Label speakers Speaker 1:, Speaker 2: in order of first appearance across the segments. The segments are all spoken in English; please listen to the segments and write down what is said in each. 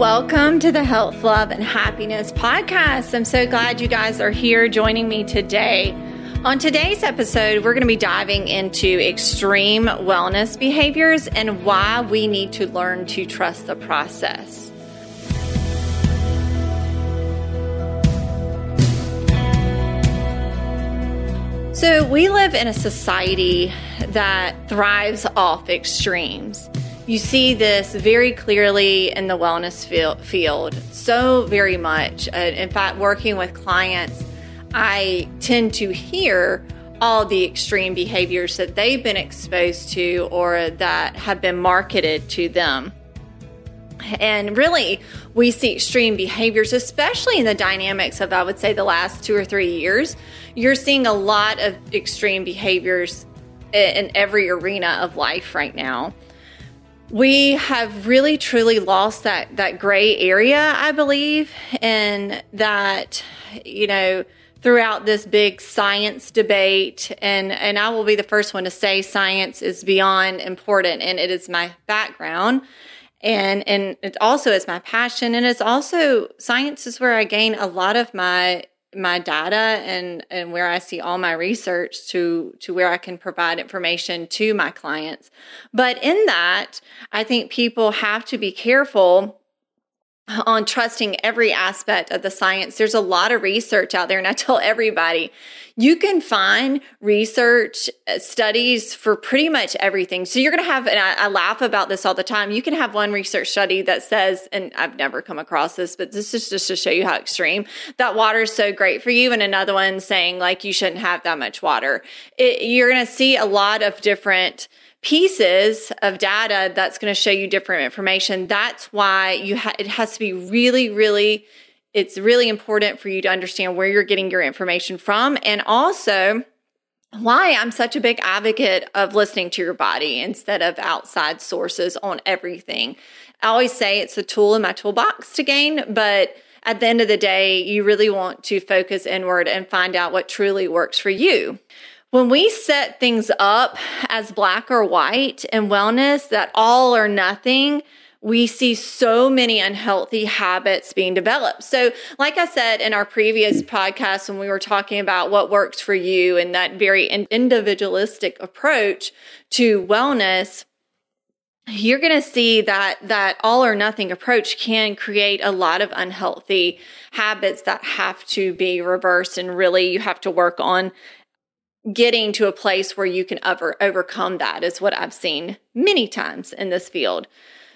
Speaker 1: Welcome to the Health, Love, and Happiness podcast. I'm so glad you guys are here joining me today. On today's episode, we're going to be diving into extreme wellness behaviors and why we need to learn to trust the process. So, we live in a society that thrives off extremes. You see this very clearly in the wellness field, so very much. Uh, in fact, working with clients, I tend to hear all the extreme behaviors that they've been exposed to or that have been marketed to them. And really, we see extreme behaviors, especially in the dynamics of, I would say, the last two or three years. You're seeing a lot of extreme behaviors in every arena of life right now we have really truly lost that that gray area i believe and that you know throughout this big science debate and and i will be the first one to say science is beyond important and it is my background and and it also is my passion and it's also science is where i gain a lot of my my data and and where I see all my research to to where I can provide information to my clients. But in that, I think people have to be careful on trusting every aspect of the science. There's a lot of research out there, and I tell everybody you can find research uh, studies for pretty much everything. So you're going to have, and I, I, laugh about this all the time. You can have one research study that says, and I've never come across this, but this is just to show you how extreme that water is so great for you, and another one saying like you shouldn't have that much water. It, you're going to see a lot of different pieces of data that's going to show you different information. That's why you ha- it has to be really, really. It's really important for you to understand where you're getting your information from, and also why I'm such a big advocate of listening to your body instead of outside sources on everything. I always say it's a tool in my toolbox to gain, but at the end of the day, you really want to focus inward and find out what truly works for you. When we set things up as black or white in wellness, that all or nothing, we see so many unhealthy habits being developed. So, like I said in our previous podcast, when we were talking about what works for you and that very individualistic approach to wellness, you're going to see that that all or nothing approach can create a lot of unhealthy habits that have to be reversed and really you have to work on getting to a place where you can over, overcome that is what I've seen many times in this field.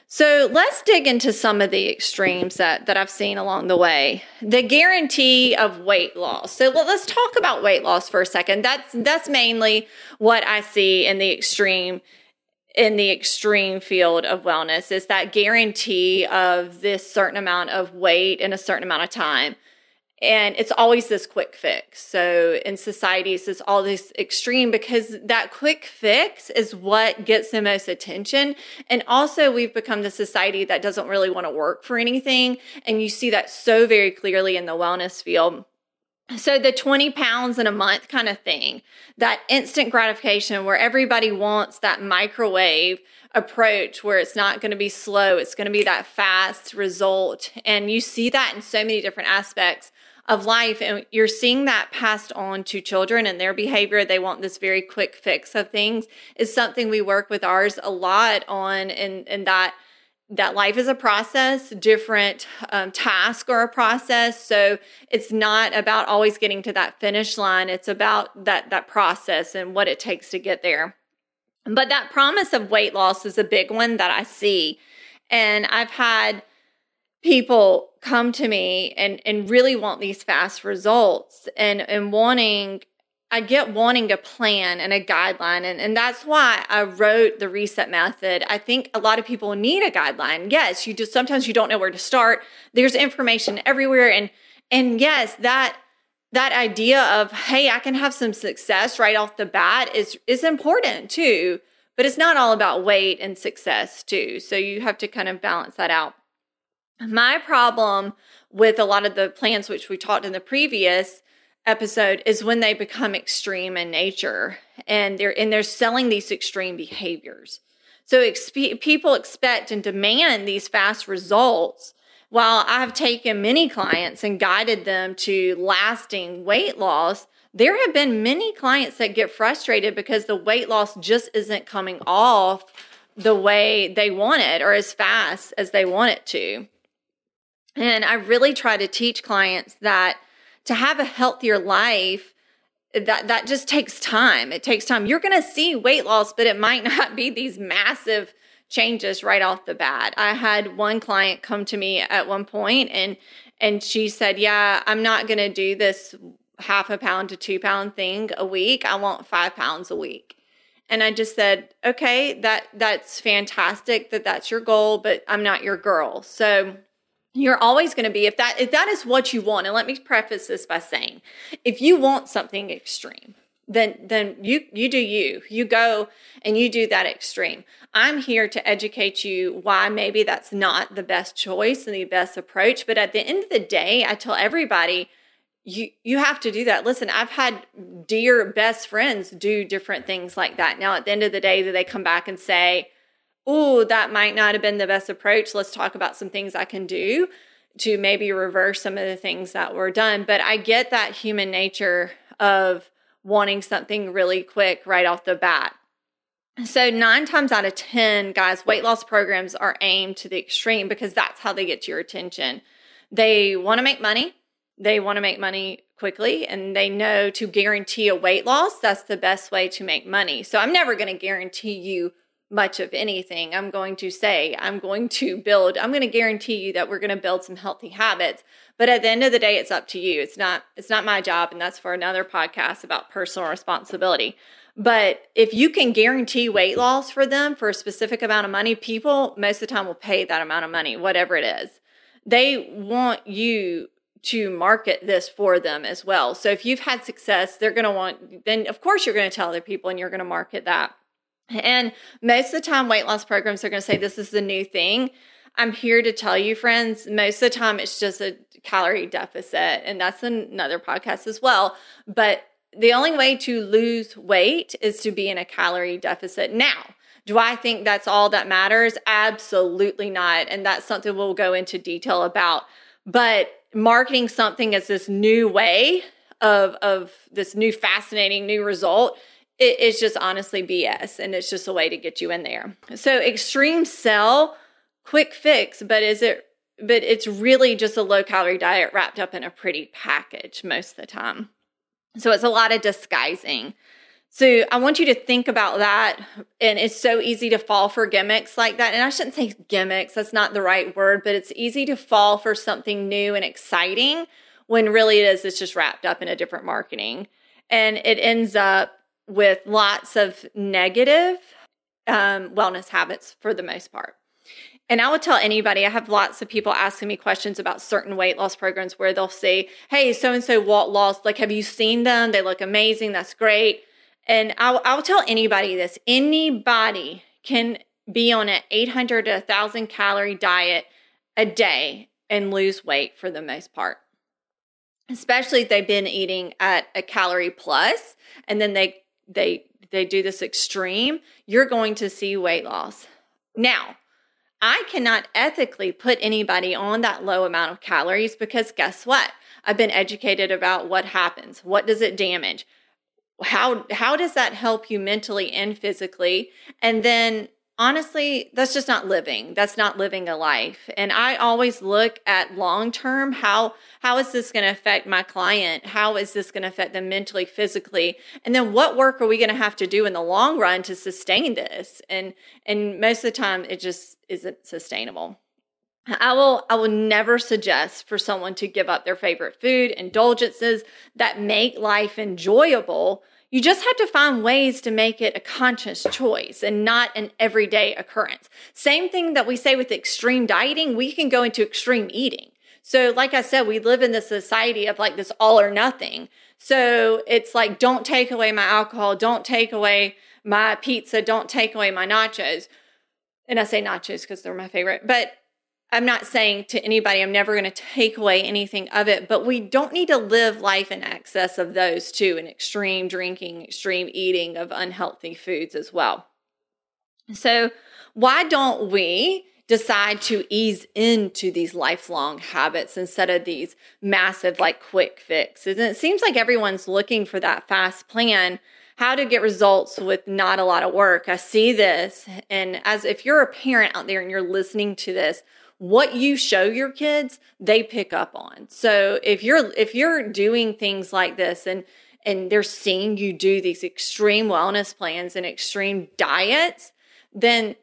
Speaker 1: So let's dig into some of the extremes that, that I've seen along the way. The guarantee of weight loss. So let's talk about weight loss for a second. That's that's mainly what I see in the extreme in the extreme field of wellness is that guarantee of this certain amount of weight in a certain amount of time and it's always this quick fix. So in societies, it's all this extreme because that quick fix is what gets the most attention. And also, we've become the society that doesn't really want to work for anything. And you see that so very clearly in the wellness field. So the 20 pounds in a month kind of thing, that instant gratification where everybody wants that microwave approach where it's not going to be slow, it's going to be that fast result. And you see that in so many different aspects of life and you're seeing that passed on to children and their behavior. They want this very quick fix of things is something we work with ours a lot on and and that that life is a process different um, tasks are a process. So it's not about always getting to that finish line. It's about that that process and what it takes to get there. But that promise of weight loss is a big one that i see. And i've had people come to me and and really want these fast results and and wanting I get wanting a plan and a guideline and, and that's why I wrote the reset method. I think a lot of people need a guideline. Yes, you just sometimes you don't know where to start. There's information everywhere and and yes, that that idea of hey, I can have some success right off the bat is is important too. But it's not all about weight and success too. So you have to kind of balance that out. My problem with a lot of the plans, which we talked in the previous episode, is when they become extreme in nature and they're and they're selling these extreme behaviors. So exp- people expect and demand these fast results while I've taken many clients and guided them to lasting weight loss, there have been many clients that get frustrated because the weight loss just isn't coming off the way they want it or as fast as they want it to. And I really try to teach clients that to have a healthier life, that that just takes time. It takes time. You're going to see weight loss, but it might not be these massive changes right off the bat. I had one client come to me at one point and and she said, "Yeah, I'm not going to do this half a pound to 2 pound thing a week. I want 5 pounds a week." And I just said, "Okay, that that's fantastic that that's your goal, but I'm not your girl." So you're always going to be if that if that is what you want and let me preface this by saying if you want something extreme then then you you do you. You go and you do that extreme. I'm here to educate you why maybe that's not the best choice and the best approach but at the end of the day i tell everybody you you have to do that. Listen i've had dear best friends do different things like that. Now at the end of the day that they come back and say oh that might not have been the best approach let's talk about some things i can do to maybe reverse some of the things that were done but i get that human nature of wanting something really quick right off the bat. So, nine times out of 10, guys, weight loss programs are aimed to the extreme because that's how they get your attention. They want to make money, they want to make money quickly, and they know to guarantee a weight loss, that's the best way to make money. So, I'm never going to guarantee you much of anything. I'm going to say, I'm going to build, I'm going to guarantee you that we're going to build some healthy habits. But at the end of the day, it's up to you. It's not, it's not my job. And that's for another podcast about personal responsibility. But if you can guarantee weight loss for them for a specific amount of money, people most of the time will pay that amount of money, whatever it is. They want you to market this for them as well. So if you've had success, they're going to want, then of course you're going to tell other people and you're going to market that. And most of the time, weight loss programs are going to say this is the new thing. I'm here to tell you, friends, most of the time it's just a calorie deficit. And that's another podcast as well. But the only way to lose weight is to be in a calorie deficit. Now, do I think that's all that matters? Absolutely not. And that's something we'll go into detail about. But marketing something as this new way of, of this new fascinating new result it, it's just honestly BS and it's just a way to get you in there. So extreme sell, quick fix, but is it but it's really just a low calorie diet wrapped up in a pretty package most of the time. So it's a lot of disguising. So I want you to think about that. And it's so easy to fall for gimmicks like that. And I shouldn't say gimmicks, that's not the right word, but it's easy to fall for something new and exciting when really it is, it's just wrapped up in a different marketing. And it ends up with lots of negative um, wellness habits for the most part. And I would tell anybody, I have lots of people asking me questions about certain weight loss programs where they'll say, Hey, so and so what lost? Like, have you seen them? They look amazing. That's great. And I'll, I'll tell anybody this anybody can be on an 800 to 1,000 calorie diet a day and lose weight for the most part especially if they've been eating at a calorie plus and then they they they do this extreme, you're going to see weight loss. Now, I cannot ethically put anybody on that low amount of calories because guess what? I've been educated about what happens. What does it damage? How how does that help you mentally and physically? And then honestly that's just not living. That's not living a life. And i always look at long term how how is this going to affect my client? How is this going to affect them mentally physically? And then what work are we going to have to do in the long run to sustain this? And and most of the time it just isn't sustainable. I will I will never suggest for someone to give up their favorite food, indulgences that make life enjoyable you just have to find ways to make it a conscious choice and not an everyday occurrence. Same thing that we say with extreme dieting, we can go into extreme eating. So, like I said, we live in this society of like this all or nothing. So, it's like, don't take away my alcohol, don't take away my pizza, don't take away my nachos. And I say nachos because they're my favorite, but I'm not saying to anybody, I'm never going to take away anything of it, but we don't need to live life in excess of those too, and extreme drinking, extreme eating of unhealthy foods as well. So, why don't we decide to ease into these lifelong habits instead of these massive, like quick fixes. And it seems like everyone's looking for that fast plan, how to get results with not a lot of work. I see this. And as if you're a parent out there and you're listening to this, what you show your kids, they pick up on. So if you're if you're doing things like this and and they're seeing you do these extreme wellness plans and extreme diets, then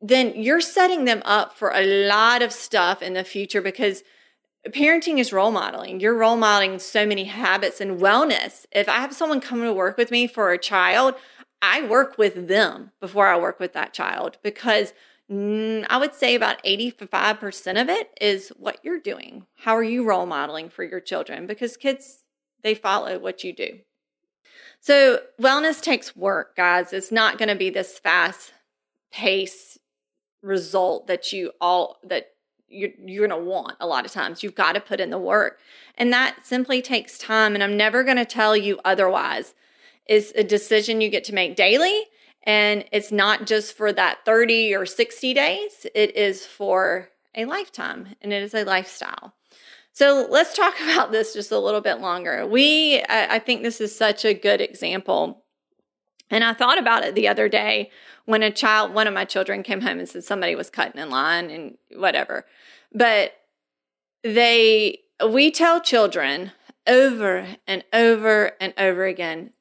Speaker 1: then you're setting them up for a lot of stuff in the future because parenting is role modeling. You're role modeling so many habits and wellness. If I have someone come to work with me for a child, I work with them before I work with that child because Mm, I would say about 85% of it is what you're doing. How are you role modeling for your children? Because kids, they follow what you do. So, wellness takes work, guys. It's not going to be this fast pace result that you all that you're, you're going to want a lot of times. You've got to put in the work. And that simply takes time. And I'm never going to tell you otherwise. It's a decision you get to make daily. And it's not just for that 30 or 60 days, it is for a lifetime and it is a lifestyle. So let's talk about this just a little bit longer. We, I think this is such a good example. And I thought about it the other day when a child, one of my children came home and said somebody was cutting in line and whatever. But they, we tell children over and over and over again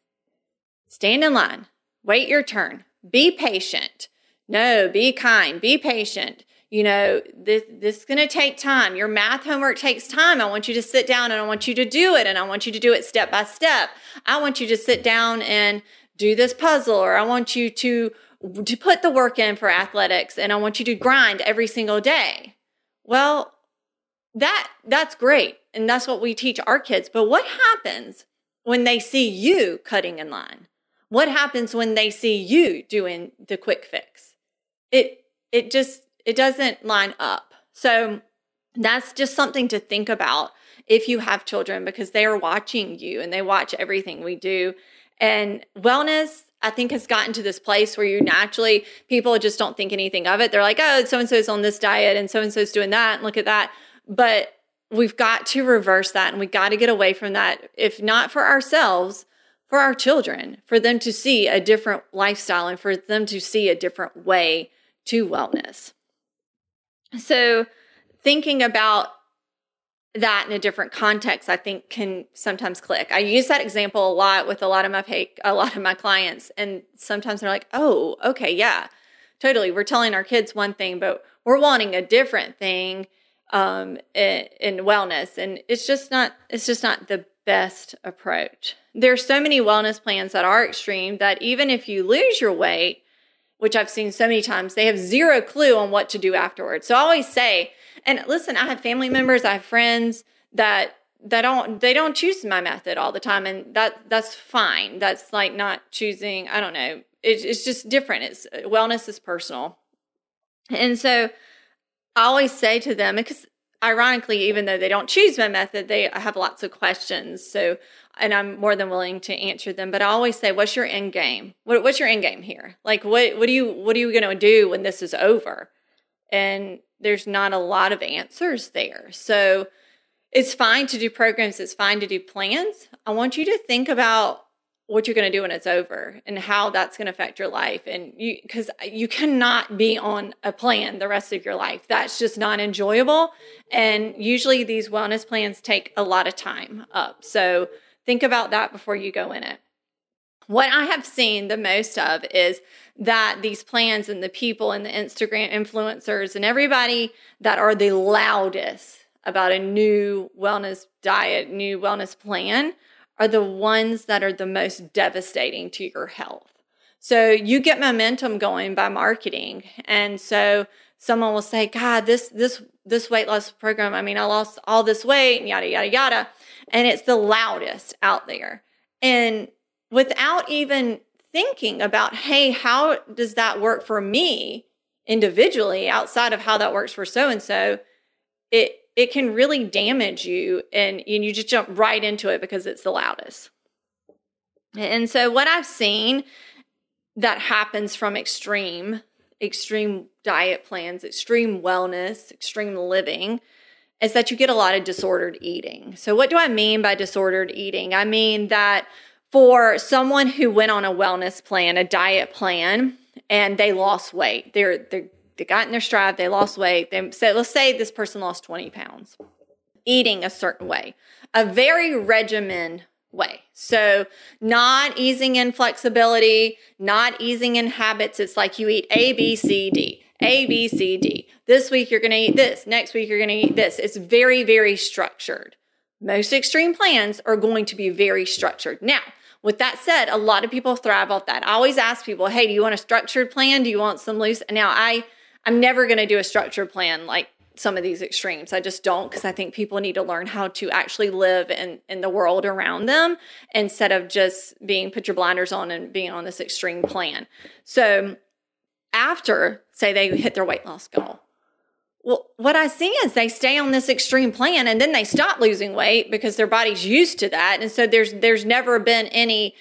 Speaker 1: stand in line, wait your turn, be patient. No, be kind, be patient. You know, this, this is going to take time. Your math homework takes time. I want you to sit down and I want you to do it and I want you to do it step by step. I want you to sit down and do this puzzle or I want you to to put the work in for athletics and I want you to grind every single day. Well, that that's great and that's what we teach our kids. But what happens when they see you cutting in line? What happens when they see you doing the quick fix? It it just it doesn't line up. So that's just something to think about if you have children because they are watching you and they watch everything we do. And wellness I think has gotten to this place where you naturally people just don't think anything of it. They're like, oh, so and so's on this diet and so and so's doing that and look at that. But we've got to reverse that and we've got to get away from that, if not for ourselves, for our children, for them to see a different lifestyle and for them to see a different way to wellness. So, thinking about that in a different context i think can sometimes click. I use that example a lot with a lot of my pay, a lot of my clients and sometimes they're like oh okay yeah totally. We're telling our kids one thing but we're wanting a different thing um, in, in wellness. And it's just not it's just not the best approach. There's so many wellness plans that are extreme that even if you lose your weight which i've seen so many times they have zero clue on what to do afterwards. So i always say and listen, I have family members, I have friends that that don't they don't choose my method all the time and that that's fine. That's like not choosing i don't know. It, it's just different. It's wellness is personal. And so i always say to them because ironically even though they don't choose my method they have lots of questions. So and i'm more than willing to answer them. But i always say what's your end game? What, what's your end game here? Like what what do you what are you going to do when this is over? And there's not a lot of answers there. So it's fine to do programs, it's fine to do plans. I want you to think about what you're going to do when it's over and how that's going to affect your life. And you because you cannot be on a plan the rest of your life. That's just not enjoyable. And usually these wellness plans take a lot of time up. So think about that before you go in it. What I have seen the most of is that these plans and the people and the Instagram influencers and everybody that are the loudest about a new wellness diet, new wellness plan are the ones that are the most devastating to your health. So you get momentum going by marketing. And so someone will say, God, this this this weight loss program, I mean, I lost all this weight and yada yada yada. And it's the loudest out there. And without even thinking about, hey, how does that work for me individually outside of how that works for so and so, it it can really damage you and, and you just jump right into it because it's the loudest. And so what I've seen that happens from extreme extreme diet plans, extreme wellness, extreme living is that you get a lot of disordered eating. So, what do I mean by disordered eating? I mean that for someone who went on a wellness plan, a diet plan, and they lost weight, they're, they're they got in their stride, they lost weight. They so let's say this person lost 20 pounds, eating a certain way, a very regimen way. So, not easing in flexibility, not easing in habits. It's like you eat A, B, C, D. A, B, C, D. This week you're going to eat this. Next week you're going to eat this. It's very, very structured. Most extreme plans are going to be very structured. Now, with that said, a lot of people thrive off that. I always ask people, "Hey, do you want a structured plan? Do you want some loose?" Now, I I'm never going to do a structured plan like some of these extremes. I just don't because I think people need to learn how to actually live in, in the world around them instead of just being put your blinders on and being on this extreme plan. So after, say, they hit their weight loss goal, well, what I see is they stay on this extreme plan and then they stop losing weight because their body's used to that. And so there's there's never been any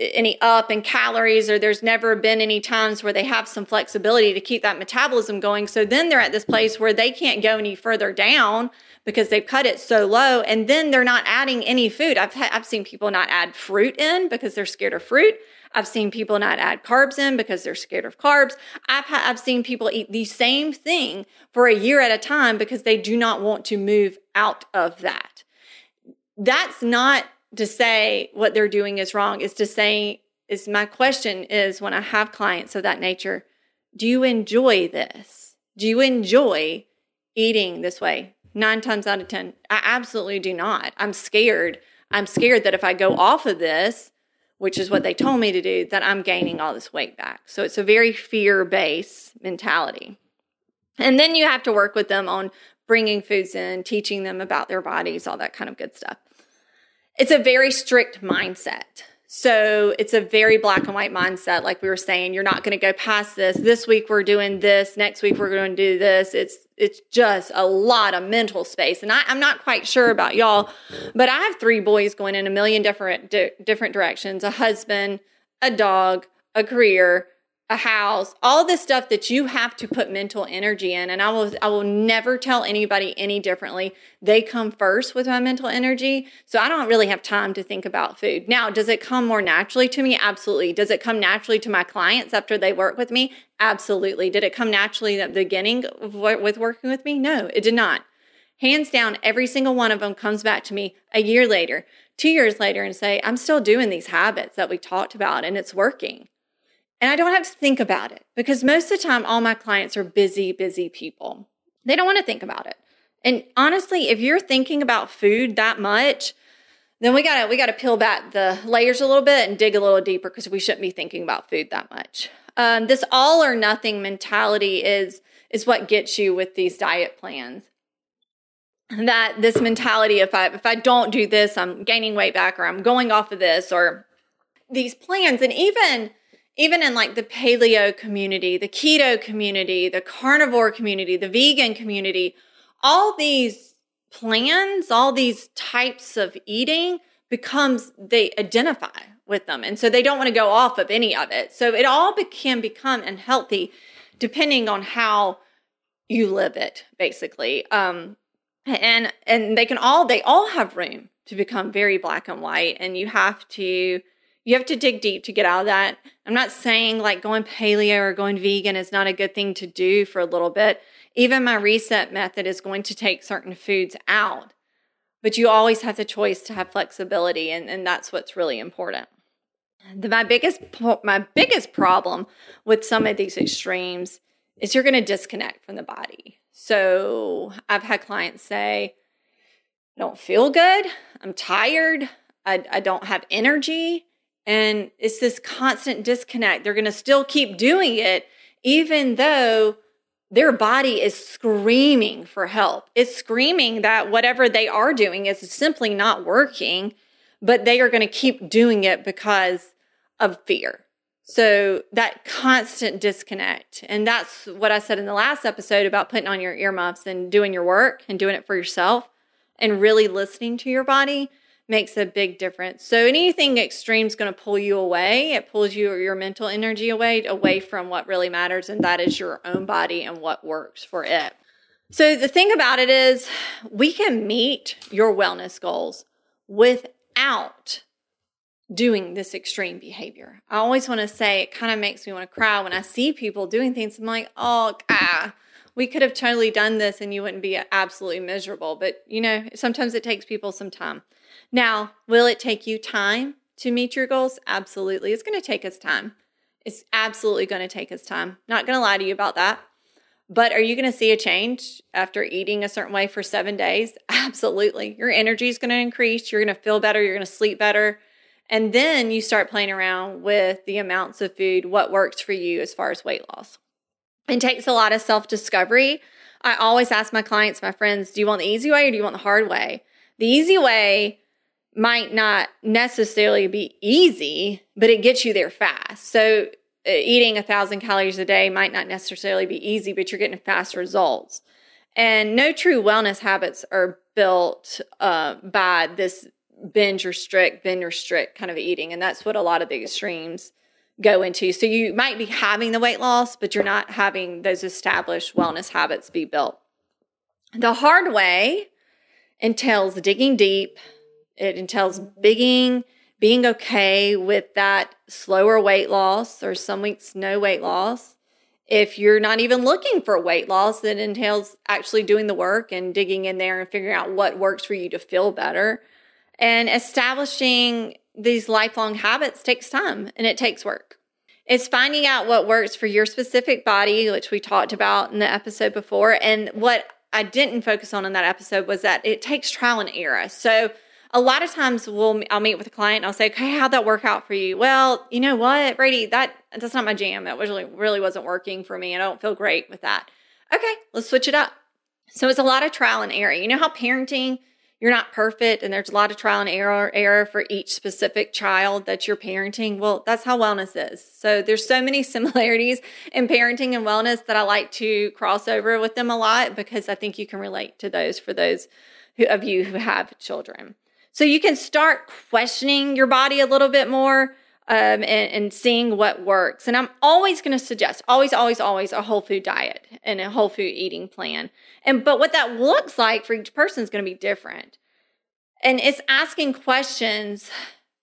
Speaker 1: any up in calories or there's never been any times where they have some flexibility to keep that metabolism going. So then they're at this place where they can't go any further down because they've cut it so low and then they're not adding any food. I've ha- i've seen people not add fruit in because they're scared of fruit. I've seen people not add carbs in because they're scared of carbs. I've ha- i've seen people eat the same thing for a year at a time because they do not want to move out of that. That's not to say what they're doing is wrong is to say is my question is when I have clients of that nature, do you enjoy this? Do you enjoy eating this way? Nine times out of 10, I absolutely do not. I'm scared. I'm scared that if I go off of this, which is what they told me to do, that I'm gaining all this weight back. So it's a very fear based mentality. And then you have to work with them on bringing foods in, teaching them about their bodies, all that kind of good stuff it's a very strict mindset. So it's a very black and white mindset. Like we were saying, you're not going to go past this. This week we're doing this. Next week we're going to do this. It's, it's just a lot of mental space. And I, am not quite sure about y'all, but I have three boys going in a million different, di- different directions, a husband, a dog, a career, a house, all this stuff that you have to put mental energy in. And I will, I will never tell anybody any differently. They come first with my mental energy. So I don't really have time to think about food. Now, does it come more naturally to me? Absolutely. Does it come naturally to my clients after they work with me? Absolutely. Did it come naturally at the beginning with working with me? No, it did not. Hands down, every single one of them comes back to me a year later, two years later, and say, I'm still doing these habits that we talked about and it's working. And I don't have to think about it because most of the time, all my clients are busy, busy people. They don't want to think about it. And honestly, if you're thinking about food that much, then we gotta we gotta peel back the layers a little bit and dig a little deeper because we shouldn't be thinking about food that much. Um, this all or nothing mentality is is what gets you with these diet plans. That this mentality, if I if I don't do this, I'm gaining weight back, or I'm going off of this, or these plans, and even even in like the paleo community, the keto community, the carnivore community, the vegan community, all these plans, all these types of eating becomes they identify with them. And so they don't want to go off of any of it. So it all be- can become unhealthy depending on how you live it, basically. Um, and and they can all they all have room to become very black and white and you have to you have to dig deep to get out of that. I'm not saying like going paleo or going vegan is not a good thing to do for a little bit. Even my reset method is going to take certain foods out, but you always have the choice to have flexibility, and, and that's what's really important. The, my biggest my biggest problem with some of these extremes is you're going to disconnect from the body. So I've had clients say, "I don't feel good. I'm tired. I, I don't have energy." And it's this constant disconnect. They're going to still keep doing it, even though their body is screaming for help. It's screaming that whatever they are doing is simply not working, but they are going to keep doing it because of fear. So that constant disconnect. And that's what I said in the last episode about putting on your earmuffs and doing your work and doing it for yourself and really listening to your body makes a big difference. So anything extreme is going to pull you away. It pulls you your mental energy away away from what really matters and that is your own body and what works for it. So the thing about it is we can meet your wellness goals without doing this extreme behavior. I always want to say it kind of makes me want to cry when I see people doing things. I'm like, oh, ah, we could have totally done this and you wouldn't be absolutely miserable. But, you know, sometimes it takes people some time. Now, will it take you time to meet your goals? Absolutely. It's going to take us time. It's absolutely going to take us time. Not going to lie to you about that. But are you going to see a change after eating a certain way for seven days? Absolutely. Your energy is going to increase. You're going to feel better. You're going to sleep better. And then you start playing around with the amounts of food, what works for you as far as weight loss. It takes a lot of self discovery. I always ask my clients, my friends, do you want the easy way or do you want the hard way? The easy way might not necessarily be easy, but it gets you there fast. So uh, eating a thousand calories a day might not necessarily be easy, but you're getting fast results. And no true wellness habits are built uh, by this binge restrict, binge restrict kind of eating. And that's what a lot of the extremes go into. So you might be having the weight loss, but you're not having those established wellness habits be built. The hard way entails digging deep, it entails bigging, being okay with that slower weight loss or some weeks no weight loss. If you're not even looking for weight loss, it entails actually doing the work and digging in there and figuring out what works for you to feel better. And establishing these lifelong habits takes time and it takes work. It's finding out what works for your specific body, which we talked about in the episode before. And what I didn't focus on in that episode was that it takes trial and error. So a lot of times we'll I'll meet with a client and I'll say, okay, how'd that work out for you? Well, you know what, Brady, that that's not my jam. That really really wasn't working for me. I don't feel great with that. Okay, let's switch it up. So it's a lot of trial and error. You know how parenting you're not perfect and there's a lot of trial and error error for each specific child that you're parenting well that's how wellness is so there's so many similarities in parenting and wellness that i like to cross over with them a lot because i think you can relate to those for those of you who have children so you can start questioning your body a little bit more um, and, and, seeing what works. And I'm always going to suggest, always, always, always a whole food diet and a whole food eating plan. And but what that looks like for each person is going to be different. And it's asking questions.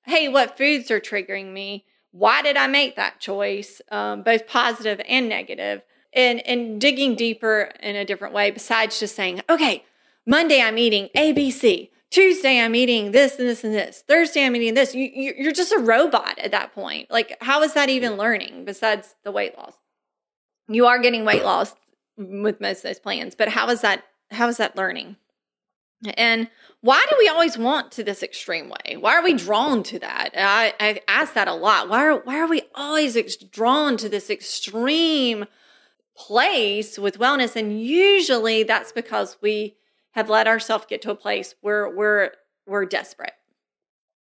Speaker 1: Hey, what foods are triggering me? Why did I make that choice? Um, both positive and negative, and and digging deeper in a different way. Besides just saying, okay, Monday I'm eating ABC. Tuesday I'm eating this and this and this. Thursday I'm eating this. You, you're just a robot at that point. Like, how is that even learning besides the weight loss? You are getting weight loss with most of those plans, but how is that? How is that learning? And why do we always want to this extreme way? Why are we drawn to that? I, I ask that a lot. Why are, why are we always ex- drawn to this extreme place with wellness? And usually that's because we have let ourselves get to a place where we're we're desperate.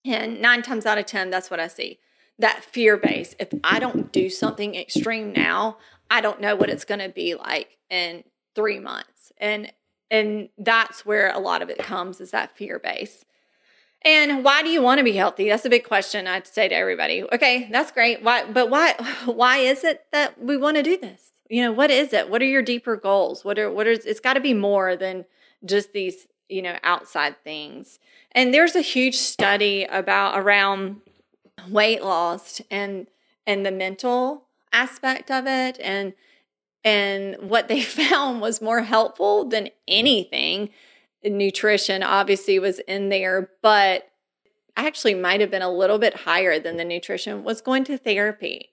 Speaker 1: And nine times out of ten, that's what I see. That fear base. If I don't do something extreme now, I don't know what it's gonna be like in three months. And and that's where a lot of it comes is that fear base. And why do you want to be healthy? That's a big question I'd say to everybody. Okay, that's great. Why but why why is it that we want to do this? You know, what is it? What are your deeper goals? What are what is it's got to be more than just these, you know, outside things. And there's a huge study about around weight loss and and the mental aspect of it. And and what they found was more helpful than anything. Nutrition obviously was in there but actually might have been a little bit higher than the nutrition was going to therapy.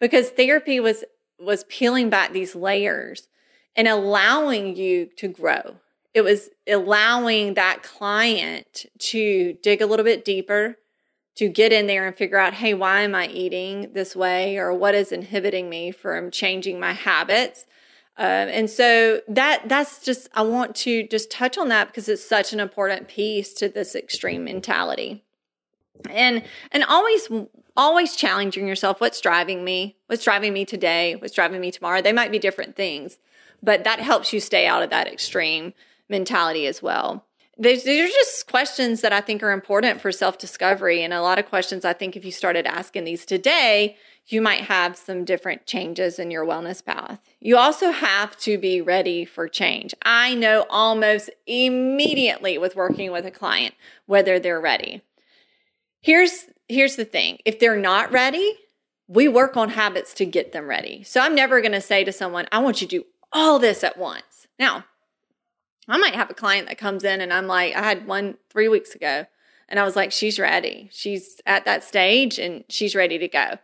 Speaker 1: Because therapy was was peeling back these layers and allowing you to grow it was allowing that client to dig a little bit deeper to get in there and figure out hey why am i eating this way? Or what is inhibiting me from changing my habits? Um, and so that that's just i want to just touch on that because it's such an important piece to this extreme mentality. And and always always challenging yourself what's driving me? What's driving me today? What's driving me tomorrow? They might be different things but that helps you stay out of that extreme mentality as well. these are just questions that I think are important for self discovery. And a lot of questions I think if you started asking these today, you might have some different changes in your wellness path. You also have to be ready for change. I know almost immediately with working with a client whether they're ready. Here's here's the thing. If they're not ready, we work on habits to get them ready. So I'm never going to say to someone, I want you to do all this at once. Now, I might have a client that comes in and I'm like, I had one three weeks ago and I was like, she's ready. She's at that stage and she's ready to go.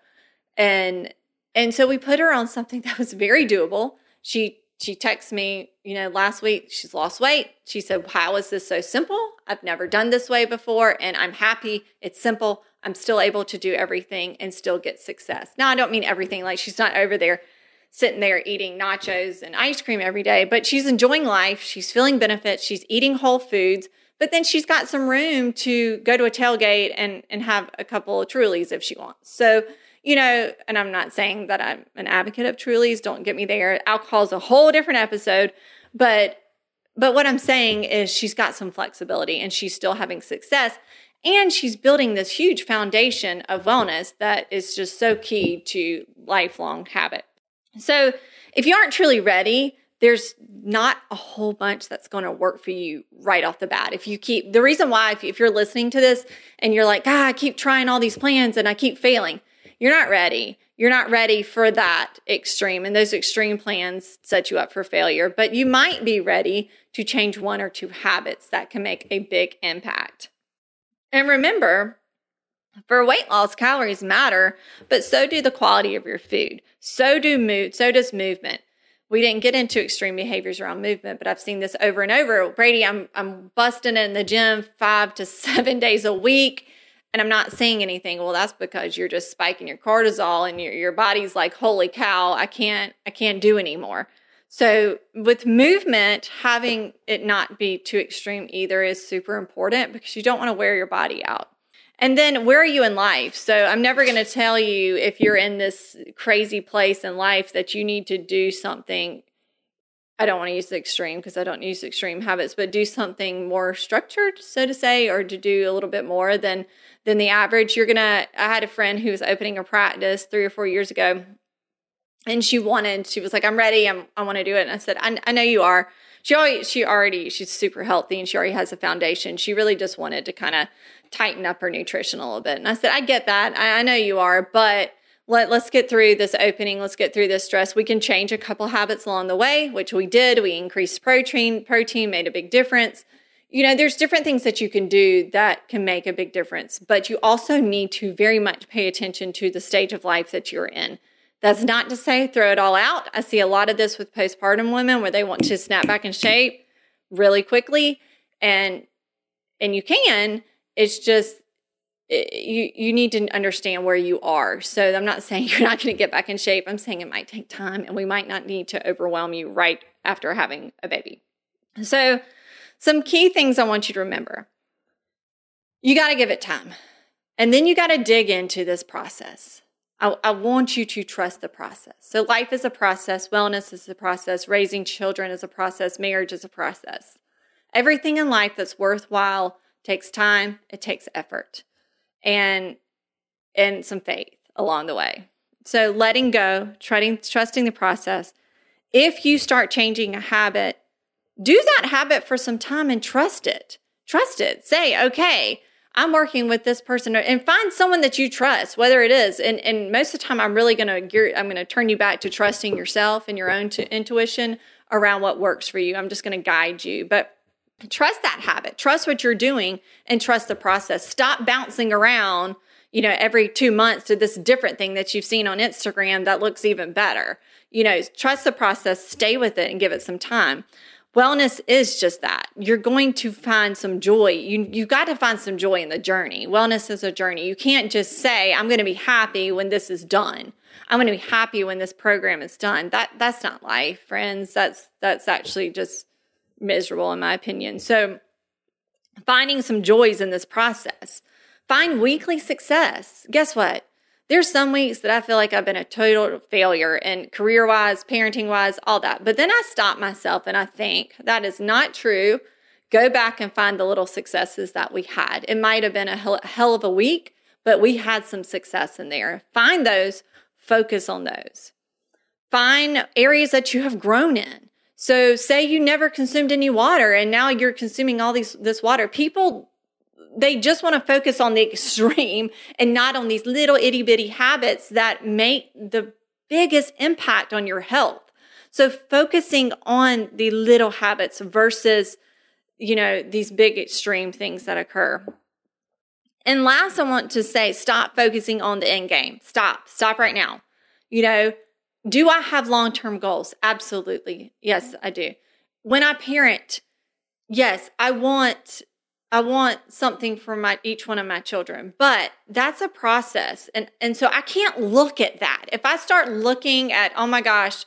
Speaker 1: And and so we put her on something that was very doable. She she texted me, you know, last week she's lost weight. She said, How is this so simple? I've never done this way before and I'm happy. It's simple. I'm still able to do everything and still get success. Now I don't mean everything, like she's not over there sitting there eating nachos and ice cream every day, but she's enjoying life. She's feeling benefits. She's eating whole foods, but then she's got some room to go to a tailgate and, and have a couple of Trulies if she wants. So, you know, and I'm not saying that I'm an advocate of Trulies. Don't get me there. Alcohol is a whole different episode, but but what I'm saying is she's got some flexibility and she's still having success. And she's building this huge foundation of wellness that is just so key to lifelong habit. So if you aren't truly ready, there's not a whole bunch that's going to work for you right off the bat. If you keep the reason why, if, you're listening to this and you're like, ah, I keep trying all these plans and I keep failing, you're not ready. You're not ready for that extreme. And those extreme plans set you up for failure. But you might be ready to change one or two habits that can make a big impact. And remember, for weight loss, calories matter, but so do the quality of your food. So do mood, so does movement. We didn't get into extreme behaviors around movement, but I've seen this over and over. Brady, I'm I'm busting in the gym five to seven days a week and I'm not seeing anything. Well, that's because you're just spiking your cortisol and your, your body's like, holy cow, I can't, I can't do anymore. So with movement, having it not be too extreme either is super important because you don't want to wear your body out. And then where are you in life? So I'm never going to tell you if you're in this crazy place in life that you need to do something. I don't want to use the extreme because I don't use extreme habits, but do something more structured, so to say, or to do a little bit more than than the average. You're gonna. I had a friend who was opening a practice three or four years ago, and she wanted. She was like, "I'm ready. I'm. I want to do it." And I said, I, "I know you are." She already. She already. She's super healthy, and she already has a foundation. She really just wanted to kind of tighten up her nutrition a little bit. And I said, I get that. I, I know you are, but let, let's get through this opening. Let's get through this stress. We can change a couple habits along the way, which we did. We increased protein. Protein made a big difference. You know, there's different things that you can do that can make a big difference, but you also need to very much pay attention to the stage of life that you're in. That's not to say throw it all out. I see a lot of this with postpartum women where they want to snap back in shape really quickly and and you can, it's just you you need to understand where you are. So I'm not saying you're not going to get back in shape. I'm saying it might take time and we might not need to overwhelm you right after having a baby. So some key things I want you to remember. You got to give it time. And then you got to dig into this process. I, I, want you to trust the process. So, life is a process, wellness is a process, raising children is a process, marriage is a process. Everything in life that's worthwhile takes time, it takes effort, and and some faith along the way. So letting go, trusting trusting the process. If you start changing a habit, do that habit for some time and trust it. Trust it. Say, okay, I'm working with this person and find someone that you trust, whether it is. And, and most of the time, I'm really going to I'm going to turn you back to trusting yourself and your own intuition around what works for you. I'm just going to guide you. But trust that habit, trust what you're doing, and trust the process. Stop bouncing around, you know, every two months to this different thing that you've seen on Instagram that looks even better. You know, trust the process, stay with it, and give it some time. Wellness is just that. You're going to find some joy. You you got to find some joy in the journey. Wellness is a journey. You can't just say I'm going to be happy when this is done. I'm going to be happy when this program is done. That that's not life, friends. That's that's actually just miserable, in my opinion. So, finding some joys in this process. Find weekly success. Guess what? There's some weeks that I feel like I've been a total failure and career wise, parenting wise, all that. But then I stop myself and I think that is not true. go back and find the little successes that we had. It might have been a hell of a week, but we had some success in there. Find those, focus on those. Find areas that you have grown in. So say you never consumed any water and now you're consuming all these this water. People they just want to focus on the extreme and not on these little itty bitty habits that make the biggest impact on your health. So focusing on the little habits versus, you know, these big extreme things that occur. And last, I want to say stop focusing on the end game. Stop. Stop right now. You know, do I have long term goals? Absolutely. Yes, I do. When I parent, yes, I want I want something for my each one of my children. But that's a process. And and so I can't look at that. If I start looking at, oh my gosh,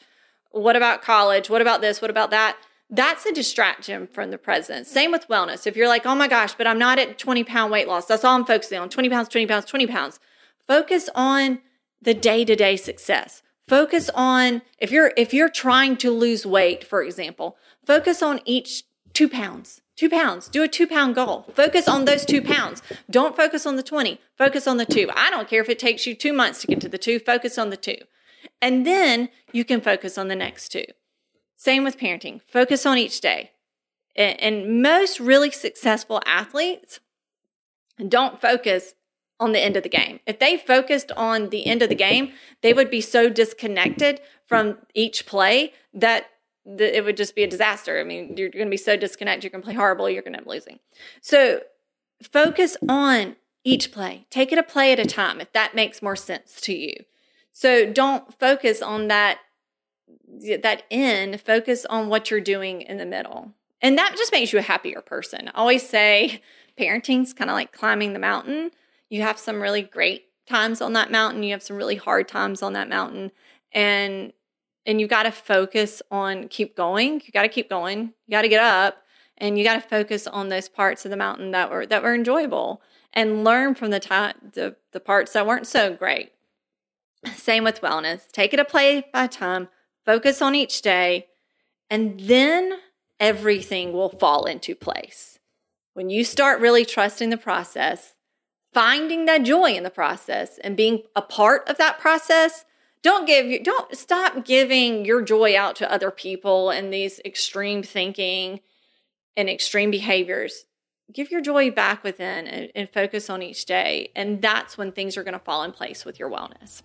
Speaker 1: what about college? What about this? What about that? That's a distraction from the present. Same with wellness. If you're like, oh my gosh, but I'm not at 20 pound weight loss, that's all I'm focusing on 20 pounds, 20 pounds, 20 pounds. Focus on the day to day success. Focus on if you're if you're trying to lose weight, for example, focus on each two pounds Two pounds. Do a two pound goal. Focus on those two pounds. Don't focus on the 20. Focus on the two. I don't care if it takes you two months to get to the two. Focus on the two. And then you can focus on the next two. Same with parenting. Focus on each day. And most really successful athletes don't focus on the end of the game. If they focused on the end of the game, they would be so disconnected from each play that the, it would just be a disaster. I mean, you're going to be so disconnected. You're going to play horrible. You're going to end up losing. So focus on each play. Take it a play at a time if that makes more sense to you. So don't focus on that that end. Focus on what you're doing in the middle. And that just makes you a happier person. I always say parenting's kind of like climbing the mountain. You have some really great times on that mountain, you have some really hard times on that mountain. And and you got to focus on keep going. You got to keep going. You got to get up and you got to focus on those parts of the mountain that were that were enjoyable and learn from the time the, the parts that weren't so great. Same with wellness. Take it a play by time, focus on each day, and then everything will fall into place. When you start really trusting the process, finding that joy in the process and being a part of that process, don't give you don't stop giving your joy out to other people and these extreme thinking and extreme behaviors. Give your joy back within and, and focus on each day. And that's when things are going to fall in place with your wellness.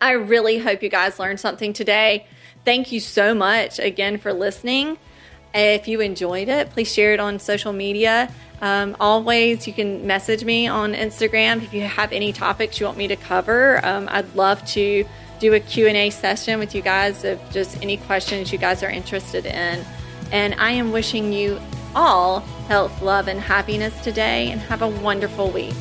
Speaker 1: I really hope you guys learned something today. Thank you so much again for listening if you enjoyed it please share it on social media um, always you can message me on instagram if you have any topics you want me to cover um, i'd love to do a Q&A session with you guys of just any questions you guys are interested in. And I am wishing you all health, love, and happiness today and have a wonderful week.